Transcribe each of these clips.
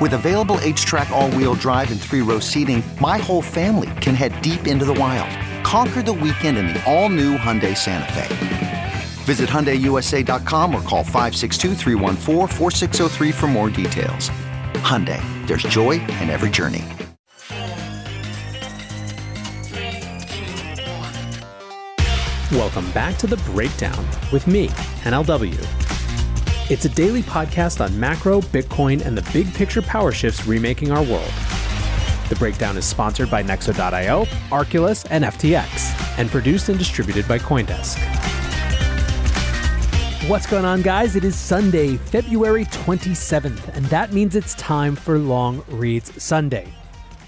With available HTRAC, all wheel drive, and three row seating, my whole family can head deep into the wild. Conquer the weekend in the all-new Hyundai Santa Fe. Visit HyundaiUSA.com or call 562 for more details. Hyundai, there's joy in every journey. Welcome back to The Breakdown with me, NLW. It's a daily podcast on macro, Bitcoin, and the big picture power shifts remaking our world. The breakdown is sponsored by Nexo.io, Arculus, and FTX, and produced and distributed by Coindesk. What's going on, guys? It is Sunday, February 27th, and that means it's time for Long Reads Sunday.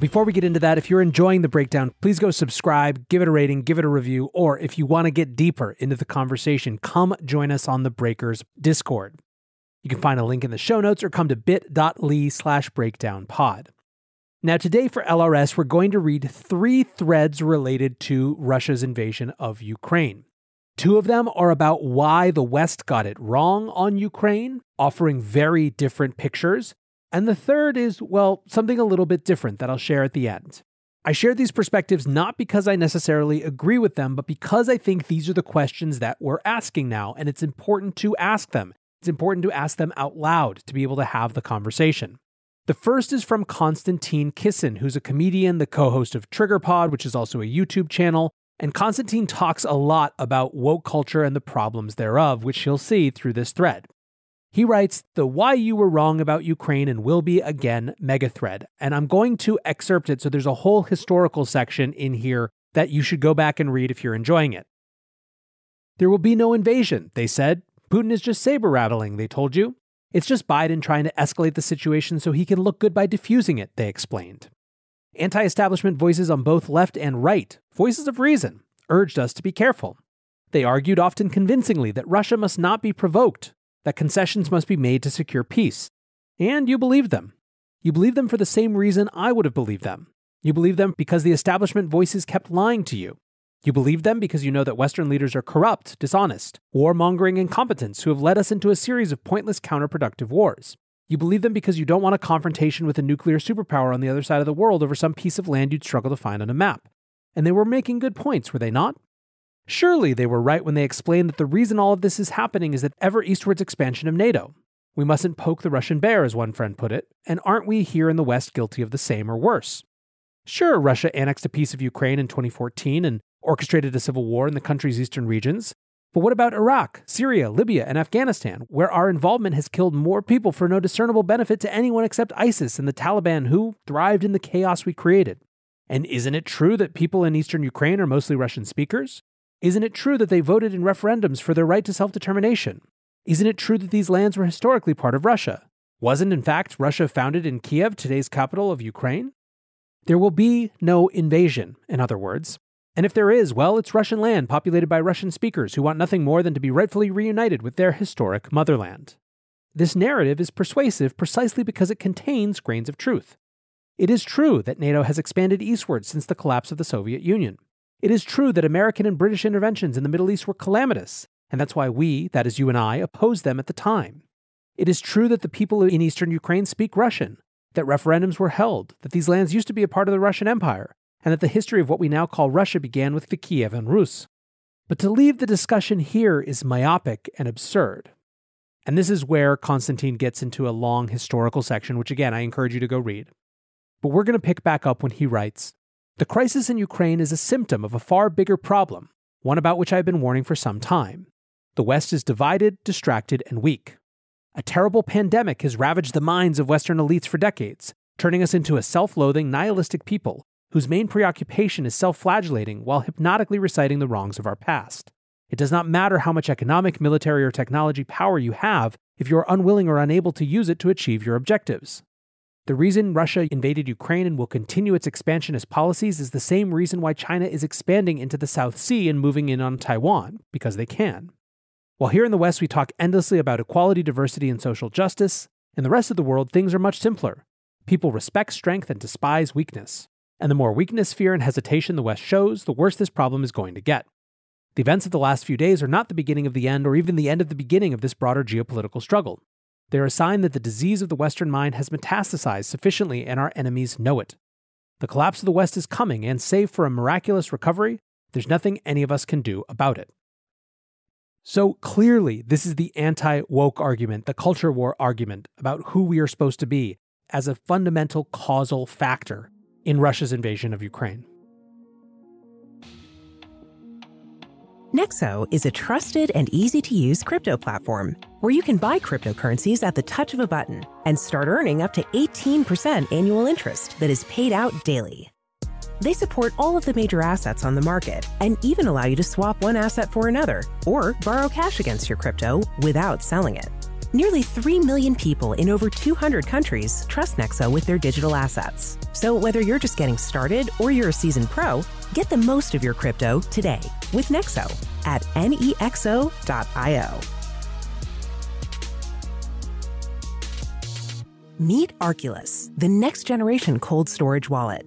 Before we get into that, if you're enjoying the breakdown, please go subscribe, give it a rating, give it a review, or if you want to get deeper into the conversation, come join us on the Breakers Discord. You can find a link in the show notes or come to bit.ly slash breakdown pod. Now, today for LRS, we're going to read three threads related to Russia's invasion of Ukraine. Two of them are about why the West got it wrong on Ukraine, offering very different pictures. And the third is, well, something a little bit different that I'll share at the end. I share these perspectives not because I necessarily agree with them, but because I think these are the questions that we're asking now, and it's important to ask them. It's important to ask them out loud to be able to have the conversation. The first is from Konstantin Kisin, who's a comedian, the co host of Trigger Pod, which is also a YouTube channel. And Konstantin talks a lot about woke culture and the problems thereof, which you'll see through this thread. He writes the Why You Were Wrong About Ukraine and Will Be Again mega thread. And I'm going to excerpt it, so there's a whole historical section in here that you should go back and read if you're enjoying it. There will be no invasion, they said. Putin is just saber rattling, they told you. It's just Biden trying to escalate the situation so he can look good by diffusing it, they explained. Anti establishment voices on both left and right, voices of reason, urged us to be careful. They argued often convincingly that Russia must not be provoked, that concessions must be made to secure peace. And you believed them. You believed them for the same reason I would have believed them. You believed them because the establishment voices kept lying to you. You believe them because you know that Western leaders are corrupt, dishonest, warmongering incompetents who have led us into a series of pointless counterproductive wars. You believe them because you don't want a confrontation with a nuclear superpower on the other side of the world over some piece of land you'd struggle to find on a map. And they were making good points, were they not? Surely they were right when they explained that the reason all of this is happening is that ever eastwards expansion of NATO. We mustn't poke the Russian bear, as one friend put it, and aren't we here in the West guilty of the same or worse? Sure, Russia annexed a piece of Ukraine in 2014 and orchestrated a civil war in the country's eastern regions. But what about Iraq, Syria, Libya, and Afghanistan, where our involvement has killed more people for no discernible benefit to anyone except ISIS and the Taliban, who thrived in the chaos we created? And isn't it true that people in eastern Ukraine are mostly Russian speakers? Isn't it true that they voted in referendums for their right to self determination? Isn't it true that these lands were historically part of Russia? Wasn't, in fact, Russia founded in Kiev, today's capital of Ukraine? There will be no invasion, in other words. And if there is, well, it's Russian land populated by Russian speakers who want nothing more than to be rightfully reunited with their historic motherland. This narrative is persuasive precisely because it contains grains of truth. It is true that NATO has expanded eastward since the collapse of the Soviet Union. It is true that American and British interventions in the Middle East were calamitous, and that's why we, that is you and I, opposed them at the time. It is true that the people in eastern Ukraine speak Russian, that referendums were held, that these lands used to be a part of the Russian Empire, and that the history of what we now call Russia began with the Kievan Rus. But to leave the discussion here is myopic and absurd. And this is where Constantine gets into a long historical section, which again I encourage you to go read. But we're going to pick back up when he writes The crisis in Ukraine is a symptom of a far bigger problem, one about which I've been warning for some time. The West is divided, distracted, and weak. A terrible pandemic has ravaged the minds of Western elites for decades, turning us into a self loathing, nihilistic people whose main preoccupation is self flagellating while hypnotically reciting the wrongs of our past. It does not matter how much economic, military, or technology power you have if you are unwilling or unable to use it to achieve your objectives. The reason Russia invaded Ukraine and will continue its expansionist policies is the same reason why China is expanding into the South Sea and moving in on Taiwan, because they can. While here in the West we talk endlessly about equality, diversity, and social justice, in the rest of the world things are much simpler. People respect strength and despise weakness. And the more weakness, fear, and hesitation the West shows, the worse this problem is going to get. The events of the last few days are not the beginning of the end or even the end of the beginning of this broader geopolitical struggle. They are a sign that the disease of the Western mind has metastasized sufficiently and our enemies know it. The collapse of the West is coming, and save for a miraculous recovery, there's nothing any of us can do about it. So clearly, this is the anti woke argument, the culture war argument about who we are supposed to be as a fundamental causal factor in Russia's invasion of Ukraine. Nexo is a trusted and easy to use crypto platform where you can buy cryptocurrencies at the touch of a button and start earning up to 18% annual interest that is paid out daily. They support all of the major assets on the market and even allow you to swap one asset for another or borrow cash against your crypto without selling it. Nearly 3 million people in over 200 countries trust Nexo with their digital assets. So whether you're just getting started or you're a seasoned pro, get the most of your crypto today with Nexo at nexo.io. Meet Arculus, the next generation cold storage wallet.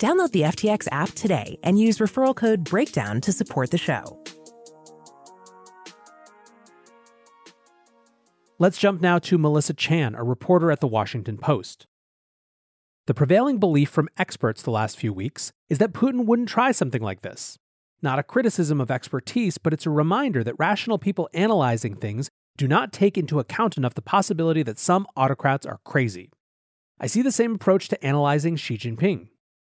Download the FTX app today and use referral code BREAKDOWN to support the show. Let's jump now to Melissa Chan, a reporter at the Washington Post. The prevailing belief from experts the last few weeks is that Putin wouldn't try something like this. Not a criticism of expertise, but it's a reminder that rational people analyzing things do not take into account enough the possibility that some autocrats are crazy. I see the same approach to analyzing Xi Jinping.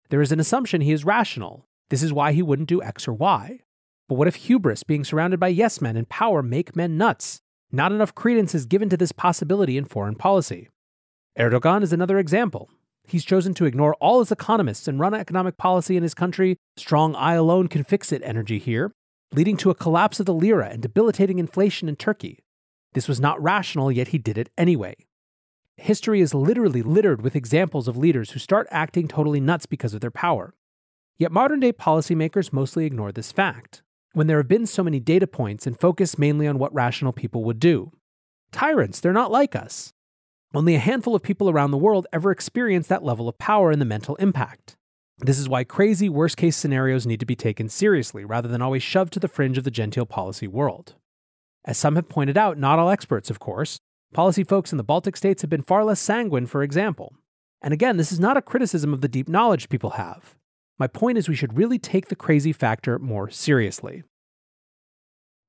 There is an assumption he is rational. This is why he wouldn't do X or Y. But what if hubris, being surrounded by yes men, and power make men nuts? Not enough credence is given to this possibility in foreign policy. Erdogan is another example. He's chosen to ignore all his economists and run economic policy in his country. Strong I alone can fix it energy here, leading to a collapse of the lira and debilitating inflation in Turkey. This was not rational, yet he did it anyway. History is literally littered with examples of leaders who start acting totally nuts because of their power. Yet modern day policymakers mostly ignore this fact, when there have been so many data points and focus mainly on what rational people would do. Tyrants, they're not like us. Only a handful of people around the world ever experience that level of power and the mental impact. This is why crazy worst case scenarios need to be taken seriously rather than always shoved to the fringe of the genteel policy world. As some have pointed out, not all experts, of course, Policy folks in the Baltic states have been far less sanguine, for example. And again, this is not a criticism of the deep knowledge people have. My point is, we should really take the crazy factor more seriously.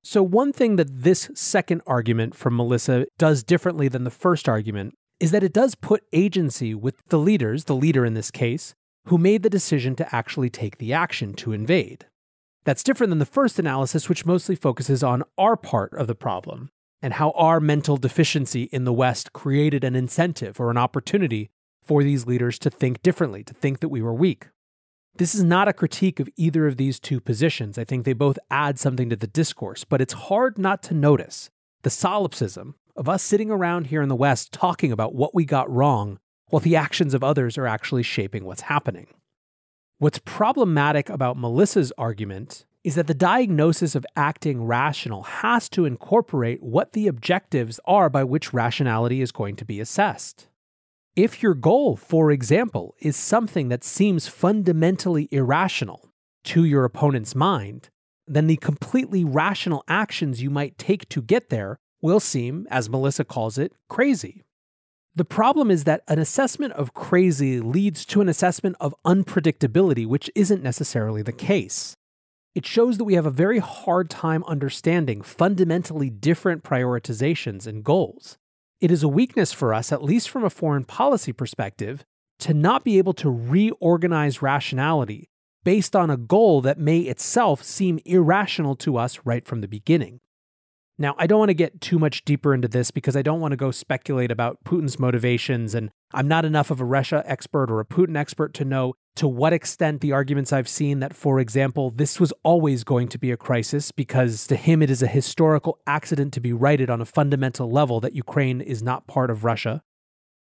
So, one thing that this second argument from Melissa does differently than the first argument is that it does put agency with the leaders, the leader in this case, who made the decision to actually take the action to invade. That's different than the first analysis, which mostly focuses on our part of the problem and how our mental deficiency in the West created an incentive or an opportunity for these leaders to think differently, to think that we were weak. This is not a critique of either of these two positions. I think they both add something to the discourse, but it's hard not to notice the solipsism of us sitting around here in the West talking about what we got wrong while the actions of others are actually shaping what's happening. What's problematic about Melissa's argument is that the diagnosis of acting rational has to incorporate what the objectives are by which rationality is going to be assessed. If your goal, for example, is something that seems fundamentally irrational to your opponent's mind, then the completely rational actions you might take to get there will seem, as Melissa calls it, crazy. The problem is that an assessment of crazy leads to an assessment of unpredictability, which isn't necessarily the case. It shows that we have a very hard time understanding fundamentally different prioritizations and goals. It is a weakness for us, at least from a foreign policy perspective, to not be able to reorganize rationality based on a goal that may itself seem irrational to us right from the beginning. Now, I don't want to get too much deeper into this because I don't want to go speculate about Putin's motivations, and I'm not enough of a Russia expert or a Putin expert to know to what extent the arguments I've seen that, for example, this was always going to be a crisis because to him it is a historical accident to be righted on a fundamental level that Ukraine is not part of Russia.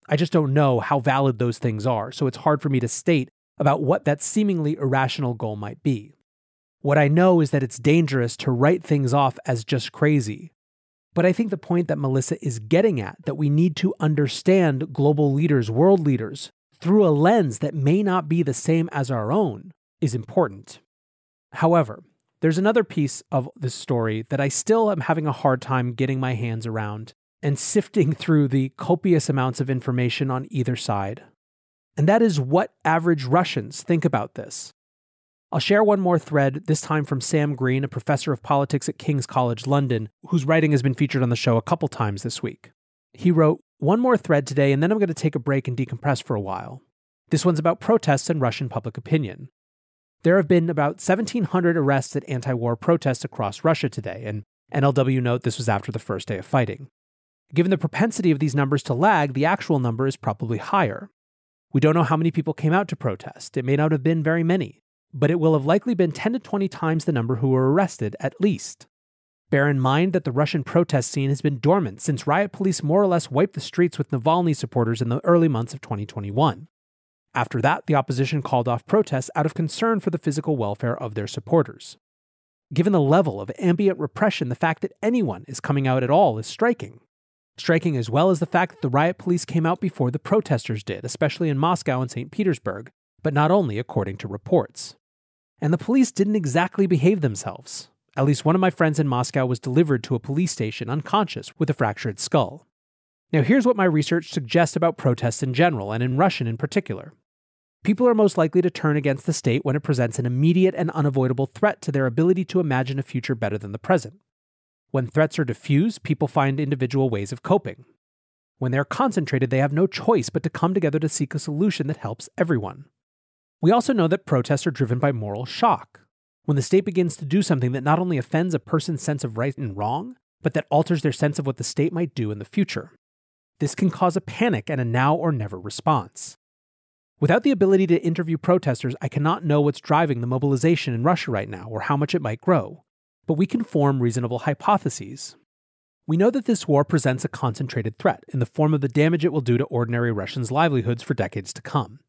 I just don't know how valid those things are, so it's hard for me to state about what that seemingly irrational goal might be. What I know is that it's dangerous to write things off as just crazy. But I think the point that Melissa is getting at that we need to understand global leaders, world leaders, through a lens that may not be the same as our own is important. However, there's another piece of this story that I still am having a hard time getting my hands around and sifting through the copious amounts of information on either side. And that is what average Russians think about this. I'll share one more thread, this time from Sam Greene, a professor of politics at King's College London, whose writing has been featured on the show a couple times this week. He wrote, One more thread today, and then I'm going to take a break and decompress for a while. This one's about protests and Russian public opinion. There have been about 1,700 arrests at anti war protests across Russia today, and NLW note this was after the first day of fighting. Given the propensity of these numbers to lag, the actual number is probably higher. We don't know how many people came out to protest. It may not have been very many but it will have likely been 10 to 20 times the number who were arrested, at least. Bear in mind that the Russian protest scene has been dormant since riot police more or less wiped the streets with Navalny supporters in the early months of 2021. After that, the opposition called off protests out of concern for the physical welfare of their supporters. Given the level of ambient repression, the fact that anyone is coming out at all is striking. Striking as well as the fact that the riot police came out before the protesters did, especially in Moscow and St. Petersburg, but not only according to reports and the police didn't exactly behave themselves. At least one of my friends in Moscow was delivered to a police station unconscious with a fractured skull. Now, here's what my research suggests about protests in general, and in Russian in particular. People are most likely to turn against the state when it presents an immediate and unavoidable threat to their ability to imagine a future better than the present. When threats are diffuse, people find individual ways of coping. When they're concentrated, they have no choice but to come together to seek a solution that helps everyone. We also know that protests are driven by moral shock. When the state begins to do something that not only offends a person's sense of right and wrong, but that alters their sense of what the state might do in the future. This can cause a panic and a now or never response. Without the ability to interview protesters, I cannot know what's driving the mobilization in Russia right now or how much it might grow, but we can form reasonable hypotheses. We know that this war presents a concentrated threat in the form of the damage it will do to ordinary Russians' livelihoods for decades to come.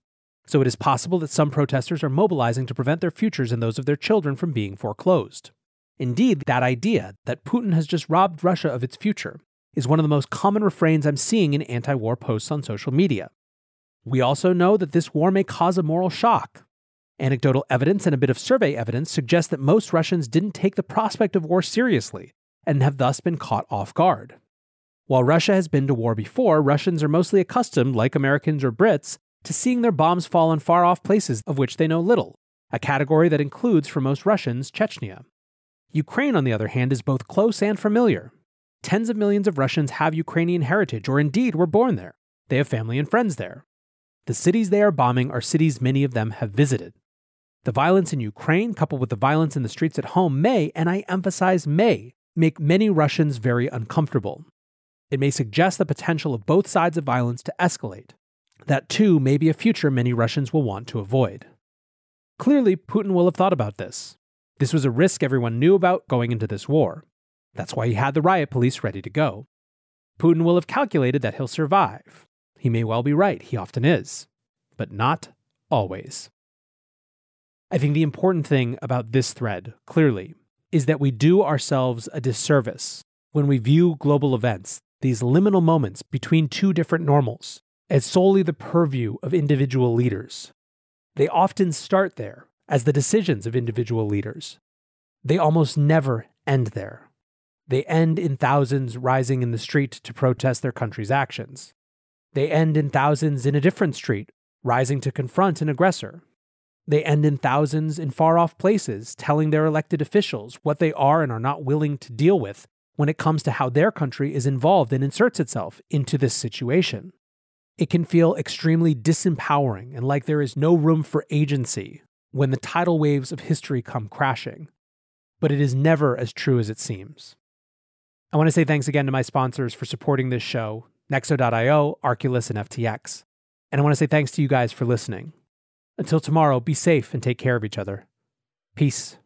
So it is possible that some protesters are mobilizing to prevent their futures and those of their children from being foreclosed. Indeed, that idea that Putin has just robbed Russia of its future is one of the most common refrains I'm seeing in anti war posts on social media. We also know that this war may cause a moral shock. Anecdotal evidence and a bit of survey evidence suggest that most Russians didn't take the prospect of war seriously and have thus been caught off guard. While Russia has been to war before, Russians are mostly accustomed, like Americans or Brits, to seeing their bombs fall in far off places of which they know little, a category that includes, for most Russians, Chechnya. Ukraine, on the other hand, is both close and familiar. Tens of millions of Russians have Ukrainian heritage, or indeed were born there. They have family and friends there. The cities they are bombing are cities many of them have visited. The violence in Ukraine, coupled with the violence in the streets at home, may, and I emphasize may, make many Russians very uncomfortable. It may suggest the potential of both sides of violence to escalate, that too may be a future many Russians will want to avoid. Clearly, Putin will have thought about this. This was a risk everyone knew about going into this war. That's why he had the riot police ready to go. Putin will have calculated that he'll survive. He may well be right, he often is, but not always. I think the important thing about this thread, clearly, is that we do ourselves a disservice when we view global events, these liminal moments between two different normals, as solely the purview of individual leaders. They often start there as the decisions of individual leaders. They almost never end there. They end in thousands rising in the street to protest their country's actions. They end in thousands in a different street, rising to confront an aggressor. They end in thousands in far off places, telling their elected officials what they are and are not willing to deal with when it comes to how their country is involved and inserts itself into this situation. It can feel extremely disempowering and like there is no room for agency when the tidal waves of history come crashing. But it is never as true as it seems. I want to say thanks again to my sponsors for supporting this show Nexo.io, Arculus, and FTX. And I want to say thanks to you guys for listening. Until tomorrow, be safe and take care of each other. Peace.